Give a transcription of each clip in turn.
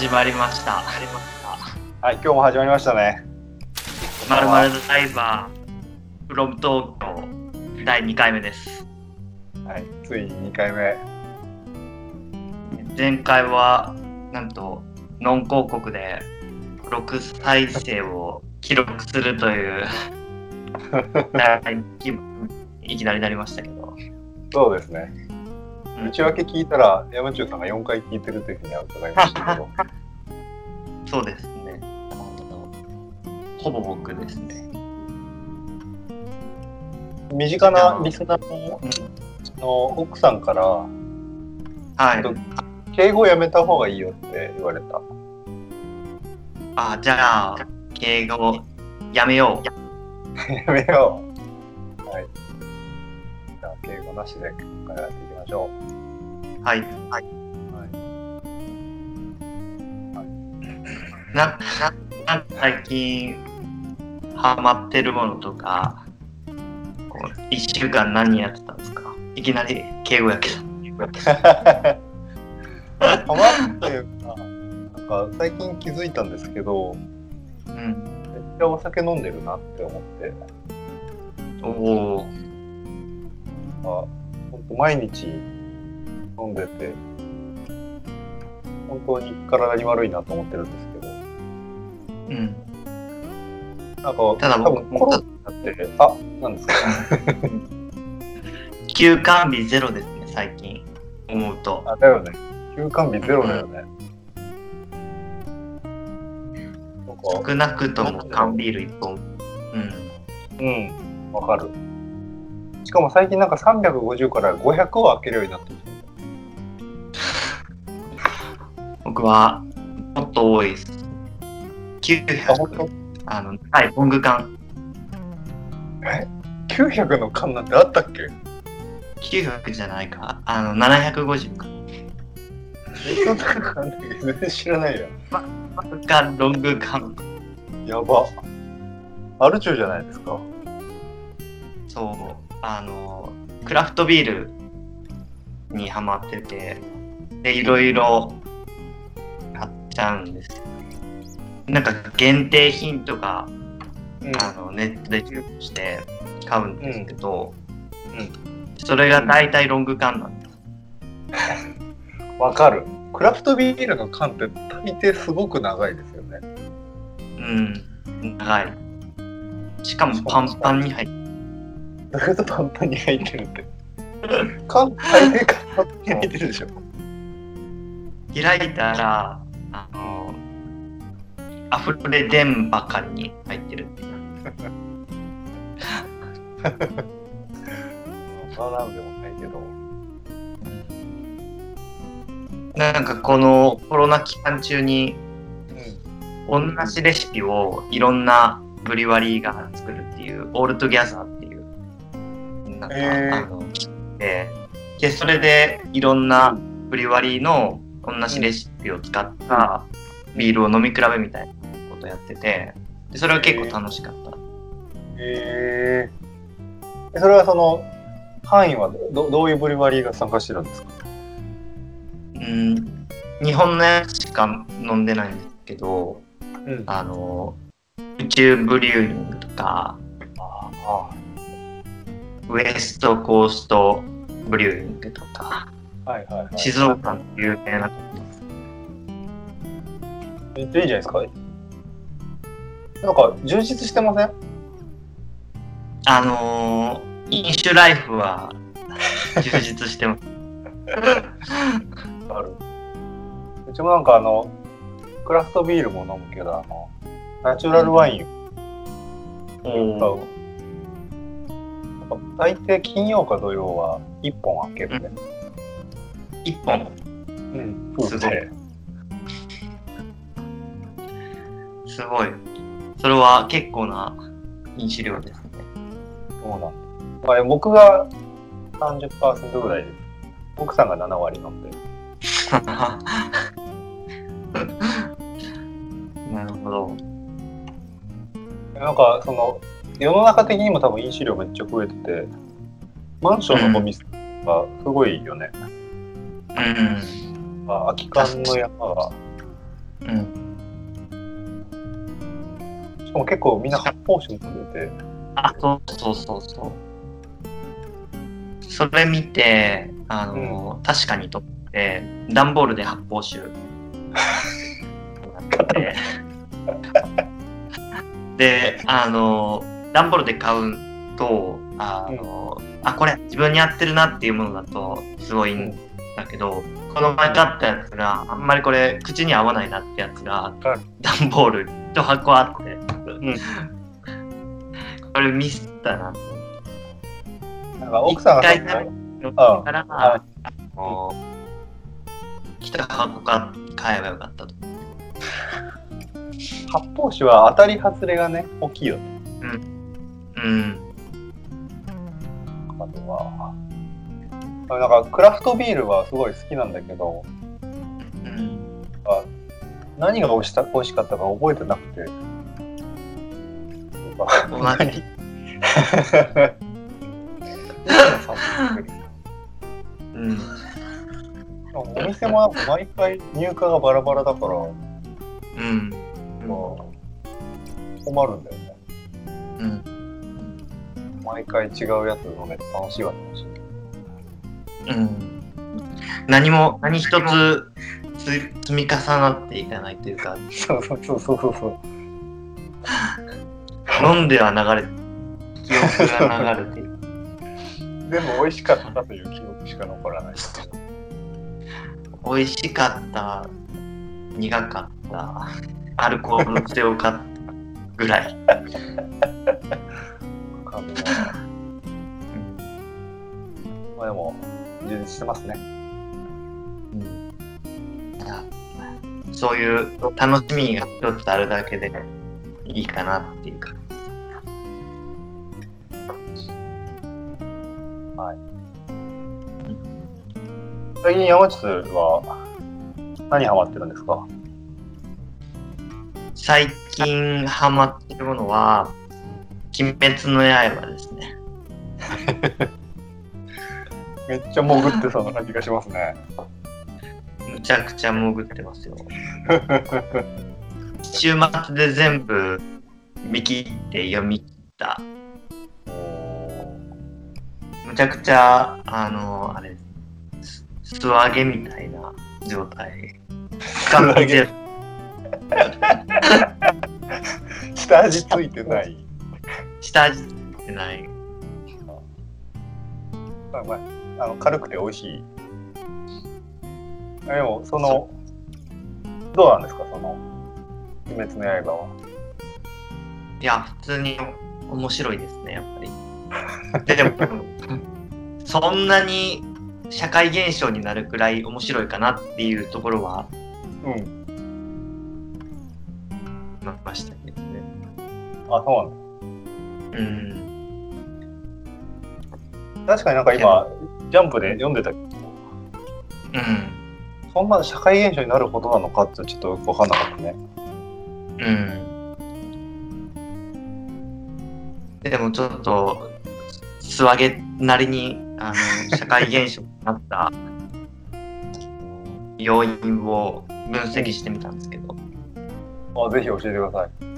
始まりました。はい、今日も始まりましたね。まるまるダイバー、フロム東京、第2回目です。はい、ついに2回目。前回は、なんと、ノン広告で、6再生を記録するという、いきなりなりましたけど。そうですね。うん内訳聞いたら、山中さんが4回聞いてるというふうには伺いましたけど、そうですね。ほぼ僕ですね。身近なリスナーのうん、の奥さんから、はい。敬語やめた方がいいよって言われた。あ、じゃあ、敬語やめよう。やめよう。はい。じゃあ、敬語なしで今回やっていしょはい。う。はい。な、な、なんか最近、ハマってるものとか、こう一週間何やってたんですか？いきなり敬語やけど。ハマっていうか、なんか最近気づいたんですけど、うん。めっちゃお酒飲んでるなって思って、おお。あ毎日飲んでて本当に体に悪いなと思ってるんですけどうん。なんかただ多分コロナってあなんですか？休館日ゼロですね、最近。思うと。あだよね休館日ゼロだよね、なんか少なくとも缶ビール1本。うん。うんわかるしかも最近なんか350から500を開けるようになってきて僕は、もっと多いです。あ本当？900。あの、はい、ロング缶。900の缶なんてあったっけ？900じゃないか。あの、750か。そんな缶だけど全然知らないよがロング缶。やばアルチューじゃないですか？そう、あの、クラフトビールにハマってて、で、いろいろ買っちゃうんですよ。なんか限定品とか、うんあのネットで注文して買うんですけど、うんそれが大体ロング缶なんです。わかる。クラフトビールの缶って大抵すごく長いですよね。うん、長い。しかもパンパンに入ってだけどパンパンに入ってるって。缶大抵パンパンに入ってるでしょ。開いたら、あの、溢れ出んばかりに入ってるっていう。まあなんでもないけど。なんかこのコロナ期間中にうん。同じレシピをいろんなブリワリーが作るっていう All Together っなんか、へーあのででそれでいろんなブリワリーの同じレシピを使ったビールを飲み比べみたいなことやっててでそれは結構楽しかった。へえー。それはその範囲はどどういうブリワリーが参加してるんですか？うん日本のやつしか飲んでないんですけどうん。ああの宇宙ブリューイングとかあウエストコーストブリューイングとかはいはいはい。静岡の有名なめっちゃいいじゃないですか？なんか充実してません？あのー飲酒ライフは充実してます。ある。うちもなんかあの、クラフトビールも飲むけど、あの、ナチュラルワインおー大抵金曜か土曜は1本開けるね。一本うん。すごいすごい。それは結構な飲酒量ですね。そうなんだ。まあ、僕が30%ぐらいです。奥さんが7割飲んでる。なるほど。なんかその世の中的にも多分飲酒量めっちゃ増えててマンションのゴミ捨てがすごいよね。うん。あ空き缶の山がうん。しかも結構みんな発泡酒飲んでて、あ、そうそうそうそう。それ見て、あの、確かにとって、段ボールで発泡酒。で、で、あの、段ボールで買うと、あの、あ、これ自分に合ってるなっていうものだと、すごいんだけど、この前買ったやつがあんまりこれ口に合わないなってやつが段ボール一箱あって、これミスったななんか奥さんが一回あから、ああの一箱か買えばよかったと。発泡酒は当たり外れがね、大きいよね。うん。あとは。なんかクラフトビールはすごい好きなんだけど、うん。何が美味しさ美味しかったか覚えてなくて。うん。お店もなん。か毎回入荷がバラバラだから、うん。まあ困るん。だよね。うん。毎回違うやつ飲めて楽しいわ楽しい。うん。何も、何一つつ積み重なっていかないというか、そうそうそうそうそう。飲んでは流れ、記憶が流れていく。でも美味しかったという記憶しか残らない。美味しかった、苦かった、アルコール強かったぐらい。まあでも、充実してますね。うん。そういう楽しみが一つあるだけでいいかなっていうか。最近山内は何ハマってるんですか？最近ハマってるものは、鬼滅の刃ですね。めっちゃ潜ってそうな感じがしますね。むちゃくちゃ潜ってますよ。週末で全部見切って読み切った。むちゃくちゃ、あの、あれ、す素揚げみたいな状態。素揚げ下味ついてない。下味ついてない。まあまあ、あの軽くて美味しい。でも、その、どうなんですか、その、鬼滅の刃は？いや、普通に面白いですね、やっぱり。でも、そんなに社会現象になるくらい面白いかなっていうところはうん。ましたけどね。あ、そうなんうん。だ。確かになんか今、ジャンプで読んでたけど、うん。そんな社会現象になるほどなのかってちょっとよくわかんなかったね。うん。でもちょっと、素揚げなりに、あの、社会現象になった要因を分析してみたんですけど、あぜひ教えてください。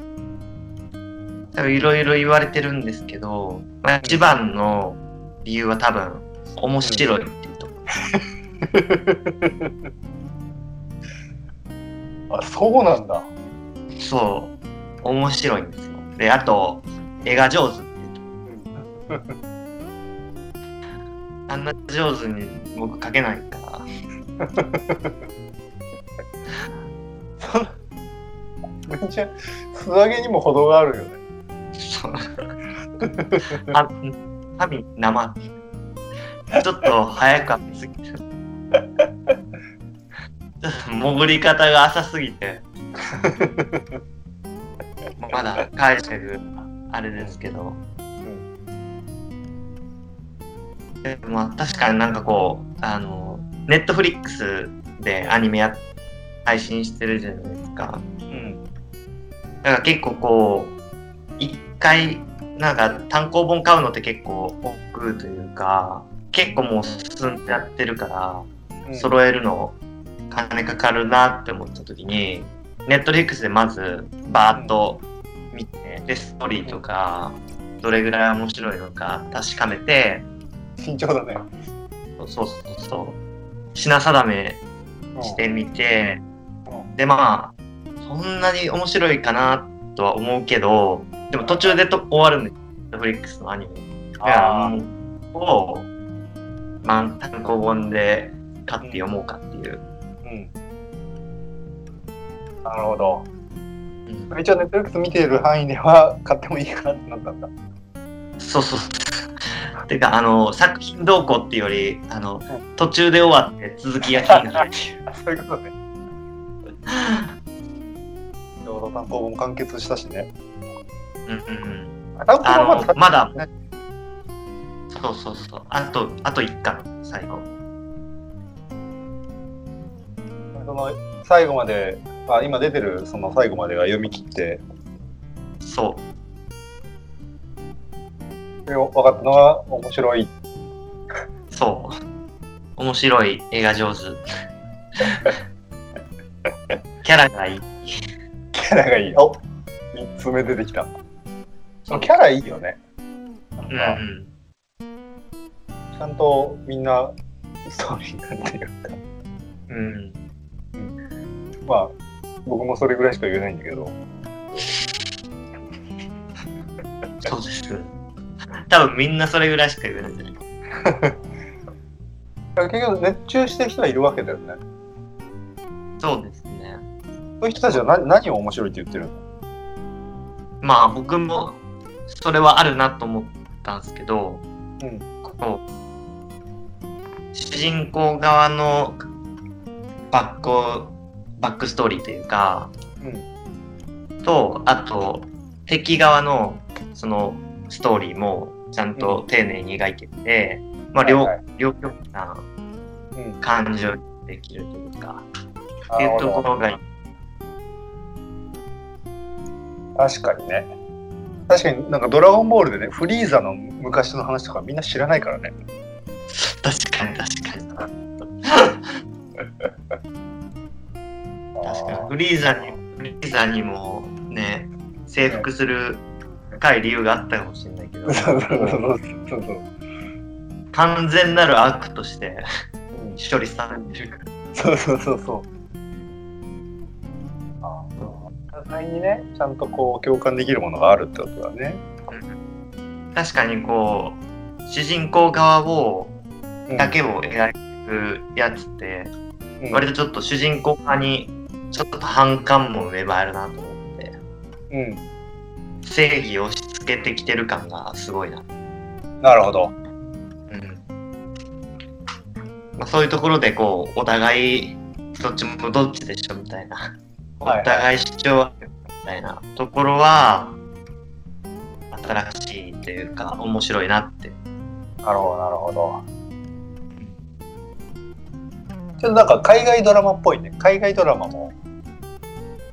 多分いろいろ言われてるんですけど、まあ、一番の理由は多分、面白いっていうとこ あ、そうなんだ。そう、面白いんですよ。で、あと、絵が上手っていうとあんな上手に僕描けないから、めっちゃ素揚げにも程があるよね。あ、髪生。ちょっと早く編みすぎて。ちょっと潜り方が浅すぎて。まだ解釈あれですけど。でもまあ確かになんかこう、あの、ネットフリックスでアニメや配信してるじゃないですか。うん。だから結構こう、一回、なんか単行本買うのって結構億劫というか、結構もう進んでやってるから、揃えるの金かかるなって思った時に、ネットフリックスでまずバーッと見て、で、ストーリーとか、どれぐらい面白いのか確かめて、慎重だね。そうそうそう、品定めしてみて、うん。で、まあ、そんなに面白いかなとは思うけど、でも途中でと終わるんです。ネットフリックスのアニメ。だからあもう、を、まあ、単行本で買って読もうかっていう。うん。なるほど。うん一応ネットフリックス見ている範囲では買ってもいいかなってなったんだ。そうそうそう。てか、あの、作品動向っていうより、あの、途中で終わって続きが気になるっていう。あ そういうことね。ちょうど単行本完結したしね。うんうんうん。単行本はあの、まだ、ねそうそうそう。あと、あと1巻、最後。その最後まで、あ今出てるその最後までが読み切って、そう。で分かったのが面白い。そう。面白い、絵が上手。キャラがいい。キャラがいい。お3つ目出てきた。そのキャラいいよね。なんうんうか、ん。ちゃんとみんなストーリーがあるっていうか。うん。まあ、僕もそれぐらいしか言えないんだけど。そうです。多分みんなそれぐらいしか言えないんじゃない？結局熱中してる人はいるわけだよね。そうですね。そういう人たちは何何を面白いって言ってるの？まあ僕もそれはあるなと思ったんですけど、うん。こう主人公側のバックバックストーリーというか、とあと敵側のそのストーリーもちゃんと丁寧に描いてて、まあ両,、はいはい。両極なうん。感情にできるというかなっていうところがいい確かにね。確かになんかドラゴンボールでね、フリーザの昔の話とかみんな知らないからね。確かに確かに確かにフリーザにフリーザにもね征服する深い理由があったかもしれないけど そうそうそうそうそう。完全なる悪としてうん処理されてるからそうそうそうそう。互いにね、ちゃんとこう共感できるものがあるってことだね。確かにこう主人公側をうんだけを描くやつってうん割とちょっと主人公側にちょっと反感も芽生えるなと思ってうん。正義を押し付けてきてる感がすごいななるほど。うんまあ、そういうところでこうお互いどっちもどっちでしょみたいなお互い主張あるみたいなところは新しいというか面白いなってなるほど、なるほど。ちょっとなんか海外ドラマっぽいね。海外ドラマも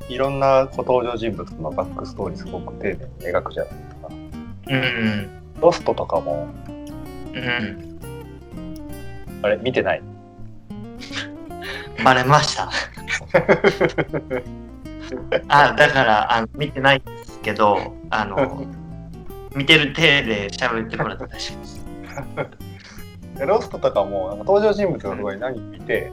いろんな登場人物のバックストーリーすごく丁寧に描くじゃないですか。うんロストとかも、うんうんあれ見てない？バレました あだからあの見てないんですけどあの見てる体で喋ってもらって大丈夫です。で ロストとかもなんか登場人物がすごい何人いて、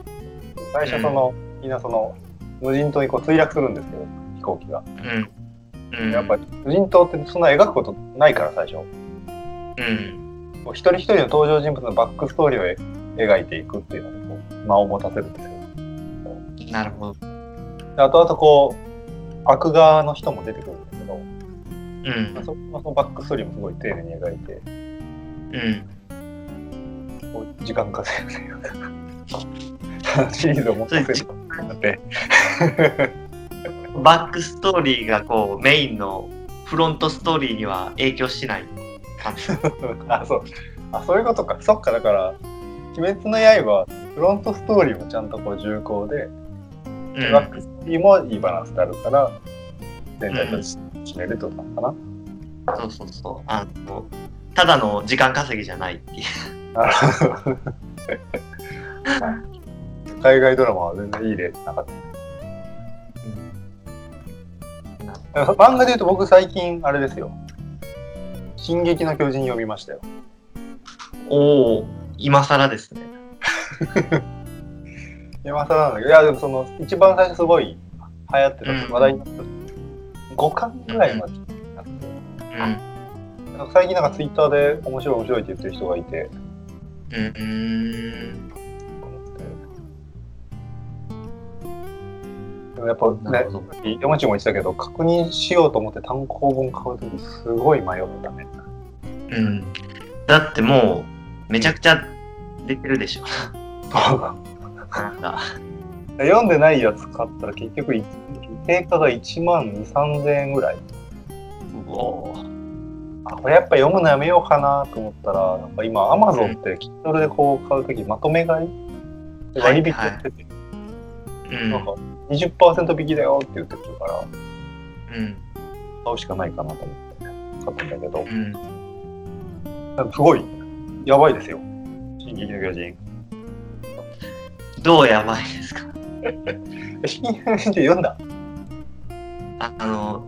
最初その、みんなその無人島にこう墜落するんですよ飛行機が、うん。うん。やっぱり無人島ってそんな描くことないから最初。うん。こう一人一人の登場人物のバックストーリーをえ描いていくっていうのでこう間を持たせるんですよ。なるほど。で後々こう悪側の人も出てくるんだけど、うん。そそのバックストーリーもすごい丁寧に描いてうん。こう時間稼ぐというか シリーズを持たせるので バックストーリーがこうメインのフロントストーリーには影響しない感じ。あそう。あそういうことか。そっかだから「鬼滅の刃」はフロントストーリーもちゃんとこう重厚で、うん。バックストーリーもいいバランスであるから全体として締めるってことなのかな、そうそうそう。あのただの時間稼ぎじゃないっていう。海外ドラマは全然いい例なかった。漫画で言うと僕最近あれですよ。進撃の巨人読みましたよ。おお、今更ですね。今更なんだけど、いやでもその一番最初すごい流行ってた、うん話題になった。5巻ぐらいまでなって、うん。なんか最近なんかツイッターで面白い面白いって言ってる人がいて、うん。うん。でもやっぱね。山地も言ってたけど、確認しようと思って単行本買うときすごい迷ったね。うん。だってもう、めちゃくちゃ出てるでしょ。読んでないやつ買ったら結局い定価が1万2、3000円ぐらい。あ、これやっぱ読むのやめようかなと思ったら、なんか今 Amazon って Kindle でこう買うときまとめ買い？で割引やってて、うんなんか20%引きだよって言ってくるから、うん。買うしかないかなと思って買ったんだけど、うん。すごいやばいですよ。進撃の巨人。どうやばいですか？え進撃の巨人って読んだああの、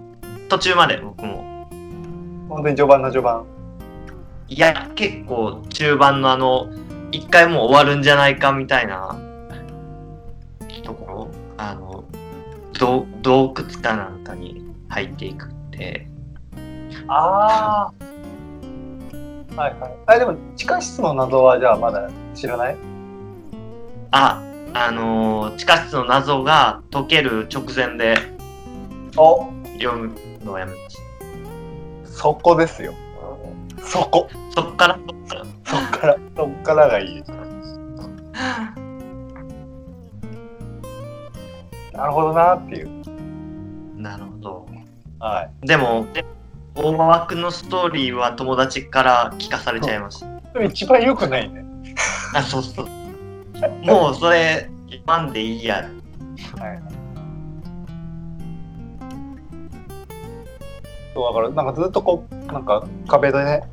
途中まで僕も。本当に序盤の序盤。いや、結構中盤のあの、一回もう終わるんじゃないかみたいなところ、あの、洞洞窟かなんかに入っていくって、ああ。はいはい。あ、でも地下室の謎はじゃあまだ知らない？あ、あのー地下室の謎が解ける直前でお読むのをやめましそこですよ。そこ。た。そっから、そっから。そっから、そっからがいい。なるほどなっていう。なるほど。はい。でも、で大枠のストーリーは友達から聞かされちゃいました。一番良くないね。あ、そうそう。もうそれ、読まんでいいや。はい。そうだから、なんかずっとこう、なんか壁でね、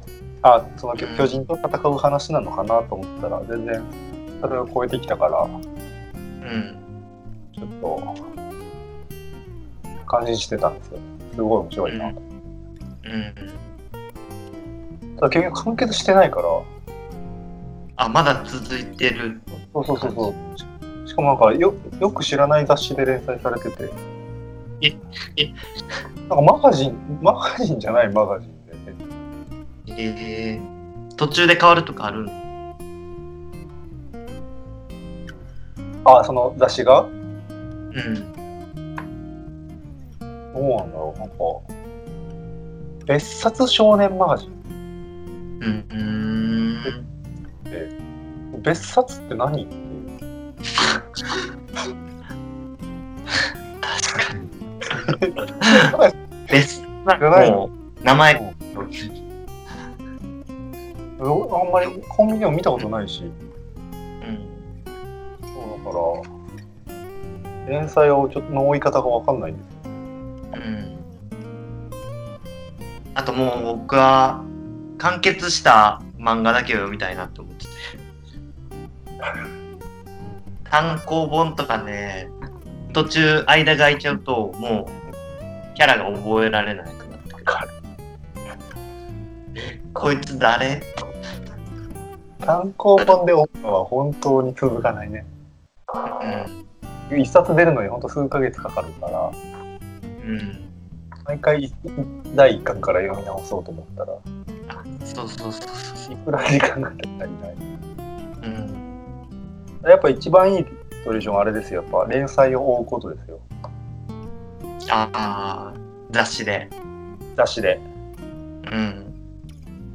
あ、その巨巨人と戦う話なのかなと思ったら、全然それを超えてきたから、うん。ちょっと、感心してたんですよ。すごい面白いなと。うん。ただ結局完結してないから、あ、まだ続いてる。そうそうそうそう。しかもなんかよよく知らない雑誌で連載されてて。ええなんかマガジン、マガジンじゃないマガジンで、ね。えー、途中で変わるとかあるんあ、その雑誌が？うん。どうなんだろうなんか、別冊少年マガジン。うん。うーん。別冊って何？って。確かに。別なじゃないのもう、名前。あんまりコンビニでも見たことないし、うん。そうだから、連載をちょっとの追い方がわかんないんですよ。うん。あともう僕は、完結した漫画だけを読みたいなって思ってて。単行本とかね、途中間が空いちゃうと、もう、キャラが覚えられなくなってくる。こいつ誰？単行本で追うのは本当に続かないね。うん。一冊出るのに本当数ヶ月かかるから、うん。毎回い第一巻から読み直そうと思ったら、あ、そうそうそうそういくら時間が足りない。うん。やっぱ一番いいソリューションはあれですよ。やっぱ連載を追うことですよ。ああ、雑誌で。雑誌で。うん。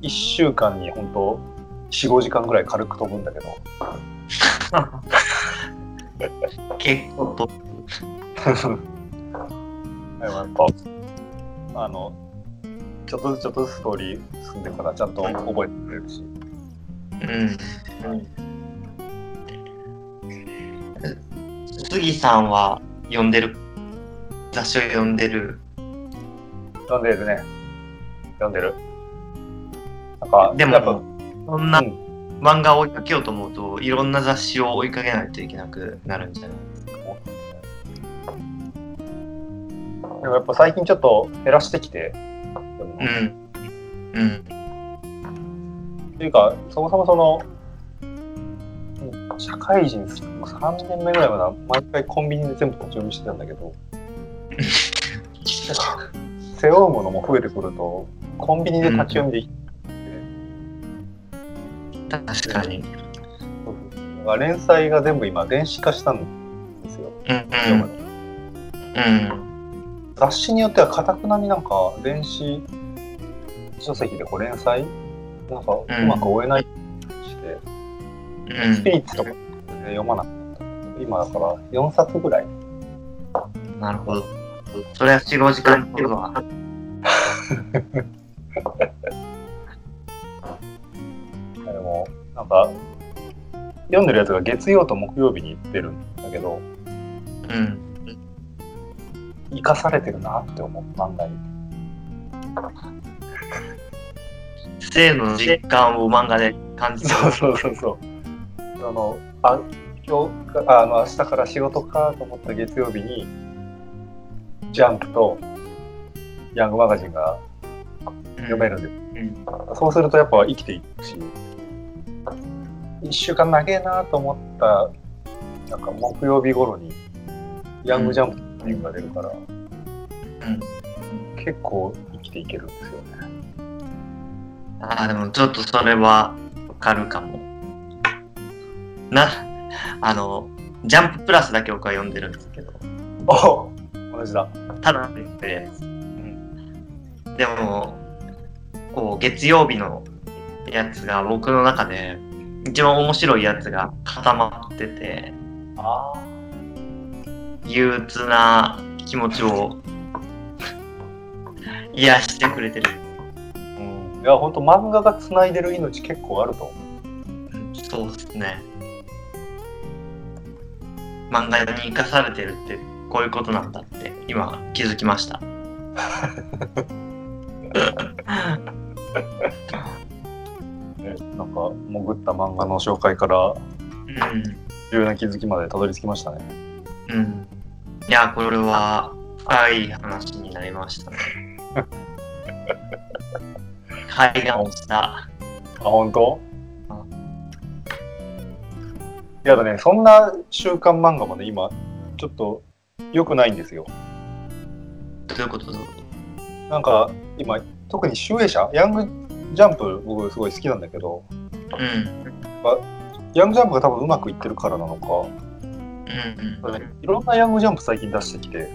1週間に本当4、5時間ぐらい軽く飛ぶんだけど。結構と、でもやっぱ、あの、ちょっとずつちょっとずつストーリー進んでるからちゃんと覚えてくれるし。うん。杉さん。は読ん。でる雑誌を読ん。でる読ん。でるね。読ん。でる。なん。か、でもやっぱ、そん。な漫画を追いかけようと思うといろん。な雑誌を追いかけないといけなくなるん。じゃないでもやっぱ最近ちょっと減らしてきて、うん。うん。っていうか、そもそもその、社会人3年目ぐらいまでは毎回コンビニで全部立ち読みしてたん。だけど、背負うものも増えてくると、コンビニで立ち読みできて、うん。確かに。連載が全部今電子化したん。ですよ。うん。雑誌によってはかたくなになん。か電子書籍でこう連載なんかうまく追えないして、うん。スピリッツとかで読まなかった今だから4冊ぐらいなるほど。それは4、5時間っていうのは。でもなんか読んでるやつが月曜と木曜日に出るんだけどうん。生かされてるなって思う漫画に性の実感を漫画で感じてそうそうそうそうあのあ今日かあの明日から仕事かと思った月曜日にジャンプとヤングマガジンが読めるんですうん。そうするとやっぱ生きていくし、一週間長えなと思った、なんか木曜日頃に、ヤングジャンプリングが出るから、うん。結構生きていけるんですよね。ああ、でもちょっとそれはわかるかも。な、あの、ジャンププラスだけ僕は読んでるんですけど、お同じだ。ただ言ってるやつ。でも、こう、月曜日のやつが僕の中で一番面白いやつが固まってて、あ憂鬱な気持ちを 癒してくれてる。うん。いや、ほんと漫画が繋いでる命結構あると思うんそうですね。漫画に生かされてるってこういうことなんだって今気づきました。う。ね、なんか、潜った漫画の紹介から、重要な気づきまでたどり着きましたね。うん。うん。いや、これは深い話になりましたね。海岸した。あ、本当？うんいやだね、そんな週刊漫画もね、今、ちょっと良くないんですよ。どういうこと？どういうこなんか、今、特に集英社、ヤングジャンプ、僕すごい好きなんだけど、とうん。ヤングジャンプが多分うまくいってるからなのか、うんうん。いろんなヤングジャンプ最近出してきて、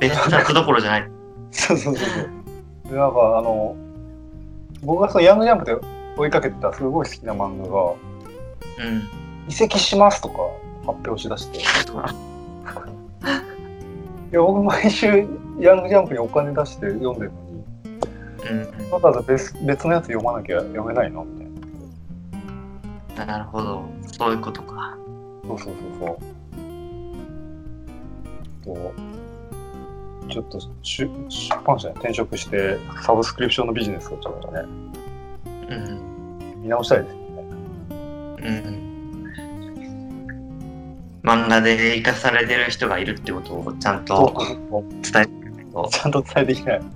別冊どころじゃない。そうそうそうそう。で、なんか、あの、僕がそのヤングジャンプで追いかけてたすごい好きな漫画が、うん。移籍しますとか発表しだして、いや、僕毎週ヤングジャンプにお金出して読んでるのに、うんわざわざ別別のやつ読まなきゃ読めないのみたいな。うん。なるほど。そういうことか。そうそうそうそう。とちょっと出出版社に転職してサブスクリプションのビジネスをちょっとね、うん。見直したいですよね。うん。漫画で生かされてる人がいるってことをちゃんと伝えてと。ちゃんと伝えていきたい。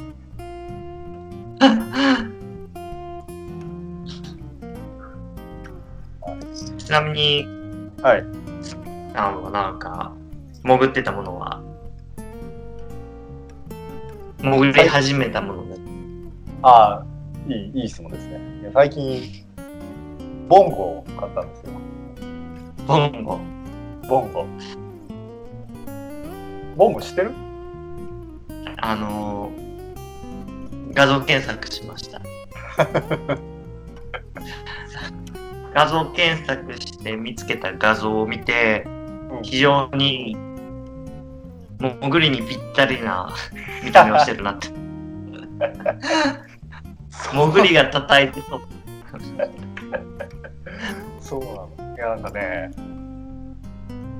ちなみに、はい。あの、なんか、潜ってたものは、潜り始めたもので、ああ、いい、いい質問ですね。いや最近、ボンゴを買ったんですよ。ボンゴ？ボンゴ。ボンゴ知ってる？あの画像検索しました。画像検索して見つけた画像を見て、うん非常に潜りにぴったりな見た目をしてるなって。潜りが叩いてそう。そうなの。いや、なんかね、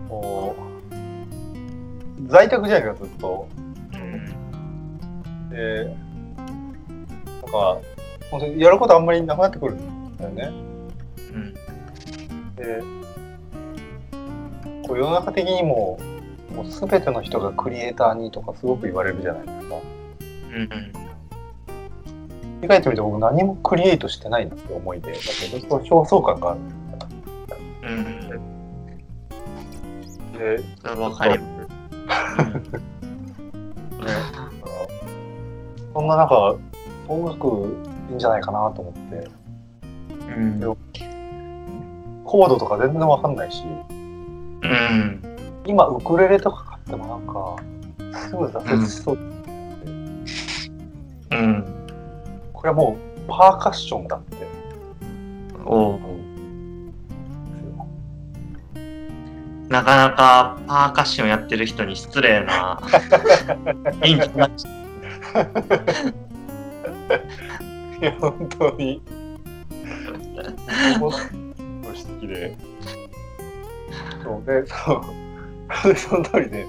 こう、在宅じゃないか、ずっと。うん。で、なんか、本当にやることあんまりなくなってくるんだよね。うん。で、こう世の中的にももう全ての人がクリエイターにとかすごく言われるじゃないですか。うんうん。意外と見て僕何もクリエイトしてないなって思いで、だけど表層感がある。うんうん。で、それわかります。ね、そんな中、音楽いいんじゃないかなと思って、うん。コードとか全然わかんないし、うん。今ウクレレとか買ってもなんか、すぐ挫折しそう。うん。これはもうパーカッションだって。おお。なかなかパーカッションやってる人に失礼な 人気ないや、本当に。ご指摘で。そうで、そう。でその通りで。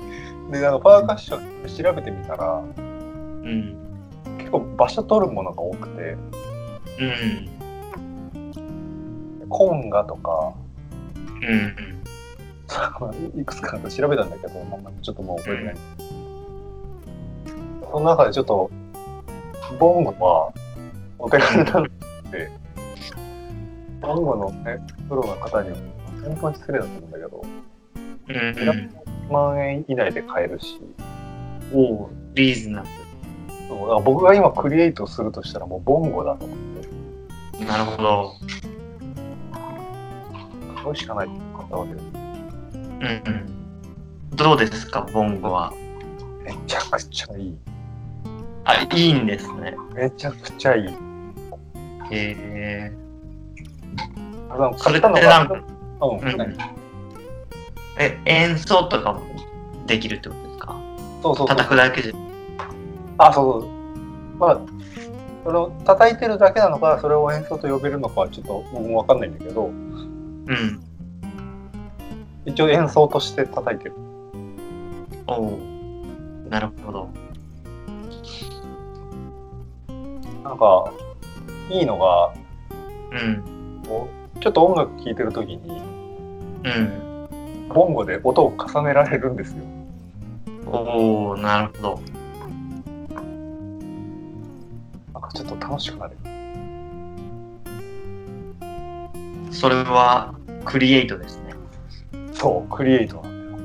で、なんかパーカッション調べてみたら、うん。結構場所取るものが多くて、うん。コンガとか、うん。いくつか調べたんだけど、なんかちょっともう覚えてない。その中でちょっと、ボンゴはお手軽なので、ボンゴのね、プロの方には本当に失礼だと思うんだけど、うん。1万円以内で買えるし、おお、リーズナブそうだから僕が今クリエイトするとしたらもうボンゴだと思って、ル。なるほど。買うしかないと買ったわけです。うんうん。どうですか、ボンゴは？めちゃくちゃいい。あ、いいんですね。めちゃくちゃいい。へえ。あのそれ買ったのなんか、うん、うん何え、演奏とかもできるってことですか？そうそうそう。叩くだけで。あ、そうそう。まあ、それを叩いてるだけなのか、それを演奏と呼べるのかはちょっと僕もわかんないんだけど、うん。一応演奏として叩いてる。おお。なるほど。なんか、いいのが、うん。こうちょっと音楽聴いてるときに、うん。ボンゴで音を重ねられるんですよ。おお、なるほど。なんかちょっと楽しくなる。それはクリエイトですね。そう、クリエイトなんだよ。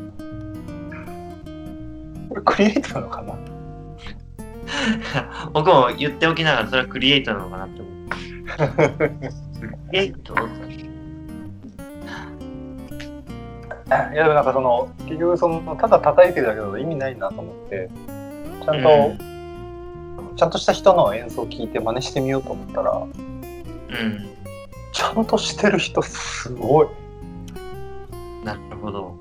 これクリエイトなのかな？僕も言っておきながらそれはクリエイトなのかなって思って。クリエイト？いやでもなんかその結局そのただ叩いてるだけだと意味ないなと思ってちゃんと、ちゃんとした人の演奏を聞いて真似してみようと思ったらうん。ちゃんとしてる人すごいなるほど。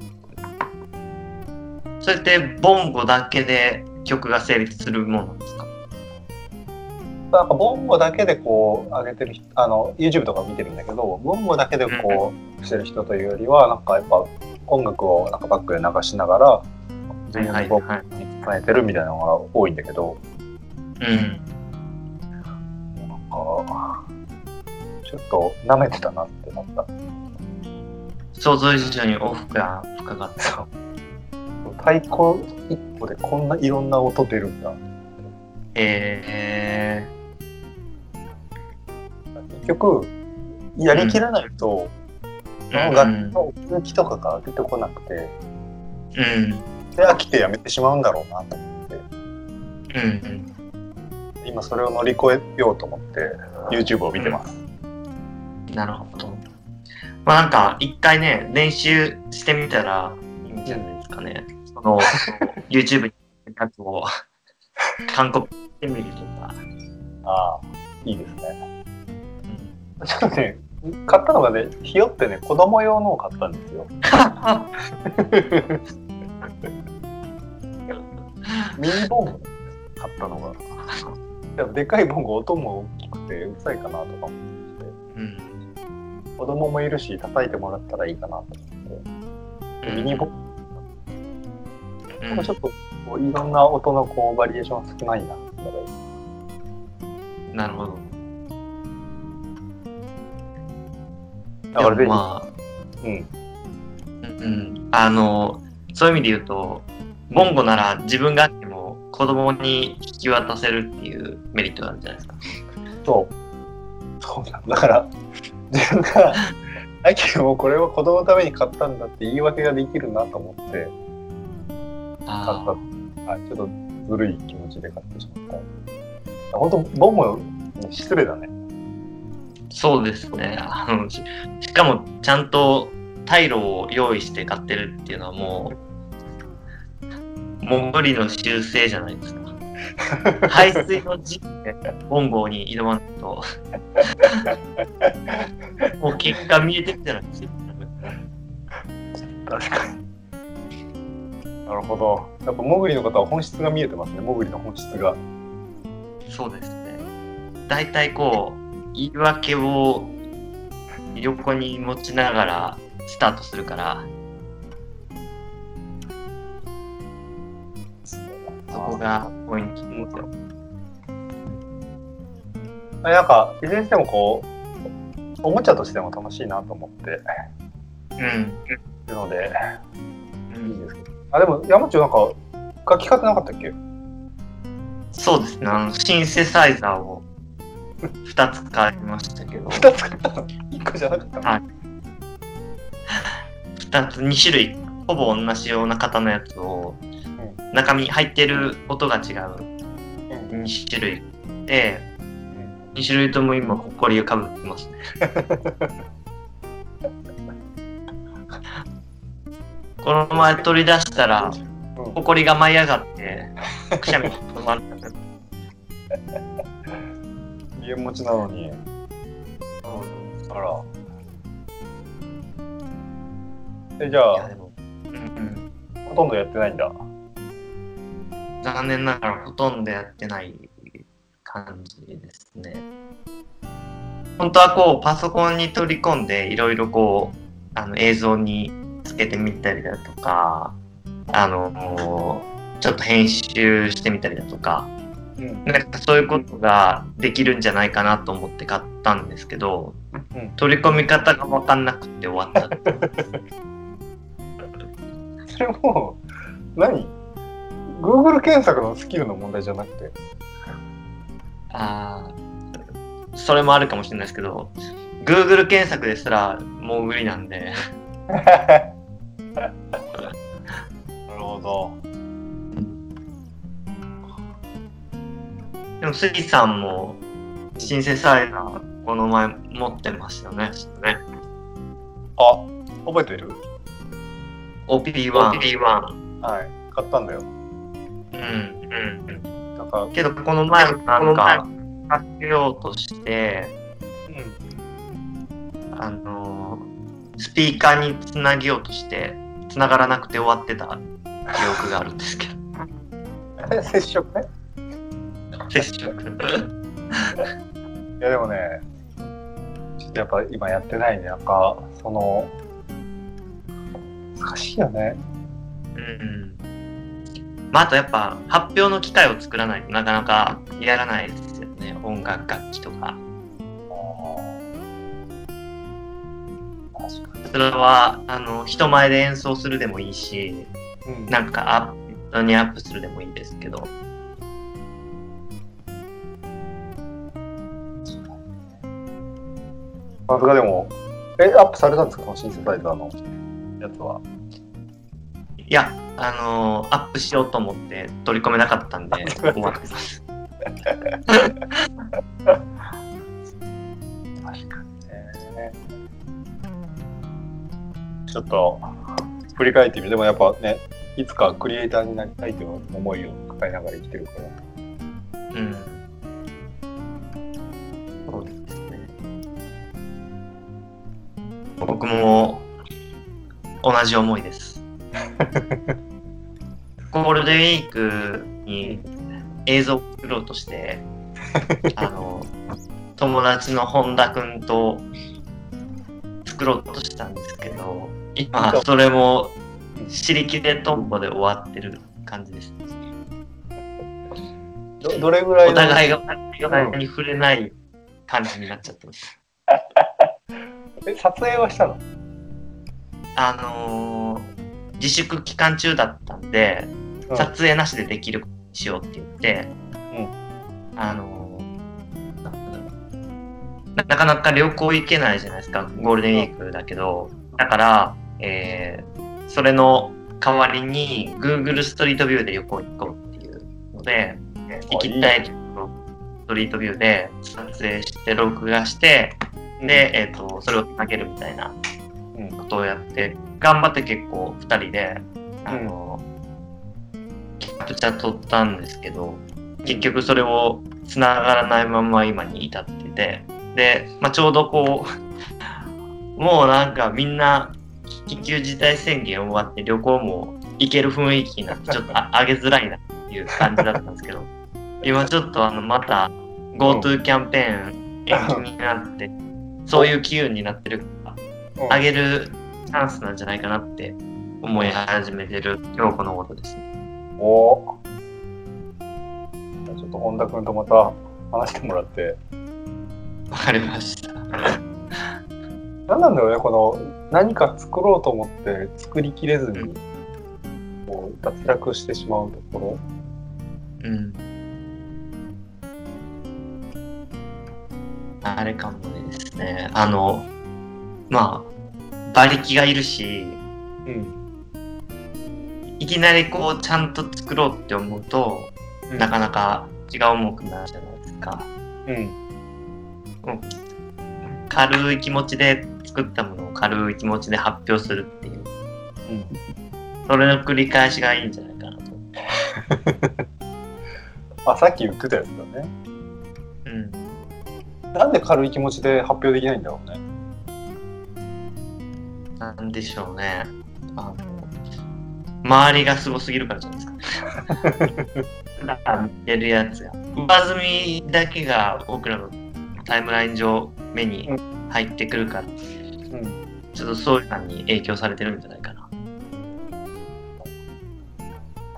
それってボンゴだけで曲が成立するものですか？なんかボンゴだけでこう上げてる人あの YouTube とか見てるんだけどボンゴだけでこうしてる人というよりはなんかやっぱ音楽をなんかバックで流しながら自分はいの。に伝えてるみたいなのが多いんだけど、うん。なんかちょっと舐めてたなってなった。想像以上に奥が深かった。太鼓一個でこんないろんな音出るんだ。え結局、やりきらないと、ー。その楽器の奥行きとかが出てこなくて、うん。で、飽きてやめてしまうんだろうなと思って、うん。うん。今それを乗り越えようと思って、YouTube を見てます。なるほど。まあなんか一回ね、練習してみたらいいんじゃないですかね。その YouTube にやつを韓国で見るとか。ああ、いいですね。ちょっとね、買ったのがね、ひよってね、子供用のを買ったんですよ。ミニボンゴ買ったのが。でもでかいボンゴ音も大きくてうるさいかなとか思ってうん。子供もいるし叩いてもらったらいいかなと思ってミニボンうんゴちょっとこういろんな音のこうバリエーション少ないなだなるほど。からまあ、うんうん、あの、そういう意味で言うと、ボンゴなら自分があっても子供に引き渡せるっていうメリットがあるじゃないですか。そう。そうなんだから、自分が、アキもこれは子供のために買ったんだって言い訳ができるなと思って、買った。はい、ちょっとずるい気持ちで買ってしまった。本当、ボンも失礼だね。そうですね。あのししかもちゃんと退路を用意して買ってるっていうのはもう、もう無理の修正じゃないですか。排水の時期で本郷に挑まないと、もう結果見えてるじゃないですか。確かに。なるほど。やっぱ、モグリの方は本質が見えてますね、モグリの本質が。そうですね。大体こう、言い訳を横に持ちながらスタートするから、そこがポイントですよ。なんか、いずれにしてもこう、おもちゃとしても楽しいなと思ってうん。いるので、うんいいですけど。あ、でも、山町なんか、楽器買ってなかったっけ？そうですね。あの、シンセサイザーを2つ買いましたけど、二つ買ったの ?1 個じゃなかったの？はい。2つ、2種類、ほぼ同じような型のやつを、中身入ってる音が違う。うん。2種類。で、2種類とも今、埃をかぶってますね。この前取り出したら、うん。埃が舞い上がって、くしゃみが止まんなくなって家持ちなのに。あら。え、じゃいやあ、うんほとんどやってないんだ。残念ながらほとんどやってない感じですね。本当はこうパソコンに取り込んでいろいろこうあの映像につけてみたりだとかあのちょっと編集してみたりだとかうん。なんかそういうことができるんじゃないかなと思って買ったんですけどうん取り込み方が分かんなくて終わった。それもう、何 ?Google 検索のスキルの問題じゃなくて？あーそれもあるかもしれないですけど Google 検索ですらもう無理なんで。なるほど。でも杉さんもシンセサイザーこの前持ってましたよね。ねあ、覚えてる？OP1。OP1。はい。買ったんだよ。うんうん。なんか、けどこの前なんかかけようとして、うん。あのースピーカーにつなげようとして、つながらなくて終わってた記憶があるんですけど。接触ね。接触。いやでもね、ちょっとやっぱ今やってないね。なんか、その、難しいよね。うん。まあ、あとやっぱ発表の機会を作らないとなかなかやらないですよね。音楽楽器とか。それはあの人前で演奏するでもいいし、に。うんなんかアップにアップするでもいいですけど、さすがでも、え、アップされたんですか？このシンセサイザーのやつは。いや、あのアップしようと思って取り込めなかったんで、ます。確かにね。ちょっと、振り返ってみて、でもやっぱね、いつかクリエイターになりたいという思いを抱えながら生きてるから。うん。僕も同じ思いです。ゴールデンウィークに映像を作ろうとして、あの、友達の本田くんと作ろうとしたんですけど、今、それも、尻切れトンボで終わってる感じです。どどれぐらいおの互いがお互いに触れない感じになっちゃってます。え撮影はしたの？あのー自粛期間中だったんで、うん。撮影なしでできることにしようって言って、あのななかなか旅行行けないじゃないですかゴールデンウィークだけど。だから、えーそれの代わりに Google ストリートビューで旅行行こうっていうので行きたいところストリートビューで撮影して録画してで、えー、とそれをつなげるみたいなうん。ことをやって頑張って結構2人であの、キャプチャー撮ったんですけど結局それを繋がらないまま今に至っててで、まあ、ちょうどこう もうなんかみんな緊急事態宣言終わって旅行も行ける雰囲気になってちょっとあ 上げづらいなっていう感じだったんですけど 今ちょっとあのまた GoTo キャンペーン延期になってそういう機運になってるからうん上げるチャンスなんじゃないかなって思い始めてる今日このことですね。おちょっと本田君とまた話してもらって。わかりました。何なんだろうね、この何か作ろうと思って作りきれずに、こう脱落してしまうとこうん。あれかもですね。あの、まあ、馬力がいるし、ろ。うん。いきなりこうちゃんと作ろうって思うと、なかなか気が重くなるじゃないですか。うん。軽い気持ちで作ったものを軽い気持ちで発表するっていう、うん。それの繰り返しがいいんじゃないかなと。あ、さっき言ってたやつだね。うん。なんで軽い気持ちで発表できないんだろうね。なんでしょうね。あの、周りがすごすぎるからじゃないですか。だから見てるやつが。上積みだけが僕らのタイムライン上目に入ってくるから、うん。ちょっとそういうのに影響されてるんじゃないかな。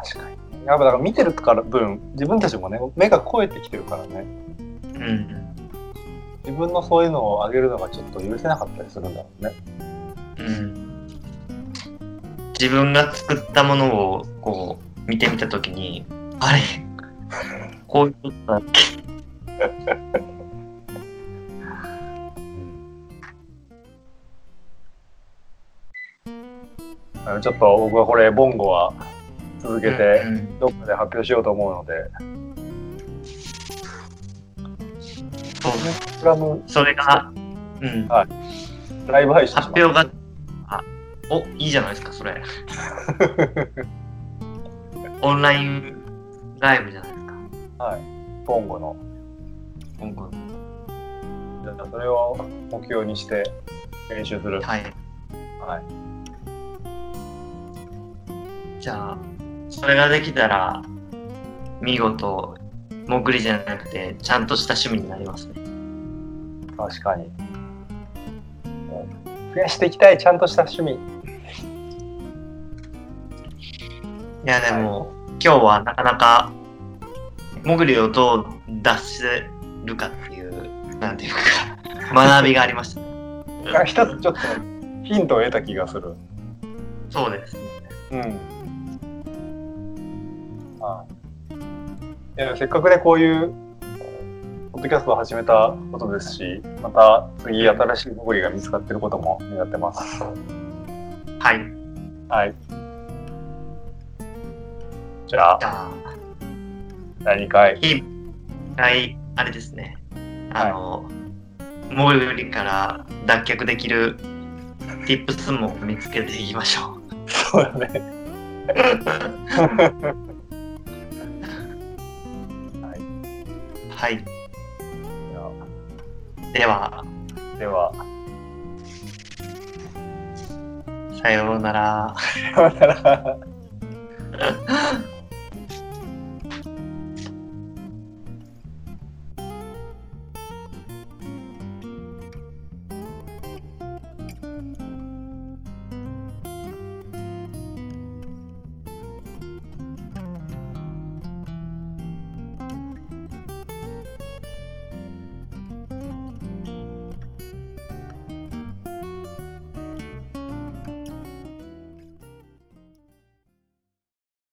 確かに。やっぱだから見てるから分、自分たちもね、目が肥えてきてるからね。うん。自分のそういうのを上げるのがちょっと許せなかったりするんだろうね。うん。自分が作ったものをこう見てみたときに、あれ？こういうことだっけ？あのちょっと僕はこれ、ボンゴは続けてう、ん。どっかで発表しようと思うので、そうスラムそれが、うん、ライブ配信発表が、あ、お、いいじゃないですか、それ。オンラインライブじゃないですか。はい。ボンゴの。今後じゃあそれを目標にして練習する。はい。はい。じゃあ、それができたら、見事、潜りじゃなくて、ちゃんとした趣味になりますね。確かに。増やしていきたい、ちゃんとした趣味。いや、でも、今日はなかなか、潜りをどう出せるかっていう、なんていうか、学びがありましたね。あ一つちょっとヒントを得た気がする。そうですね。うん。はい。いやせっかくね、こういう、ポッドキャストを始めたことですし、また次新しい潜りが見つかっていることも願ってます。はい。はい。じゃあ第2回。一回、あれですね。あの、潜りから脱却できる tips も見つけていきましょう。そうだね。はい。では。では。さようなら。さようなら。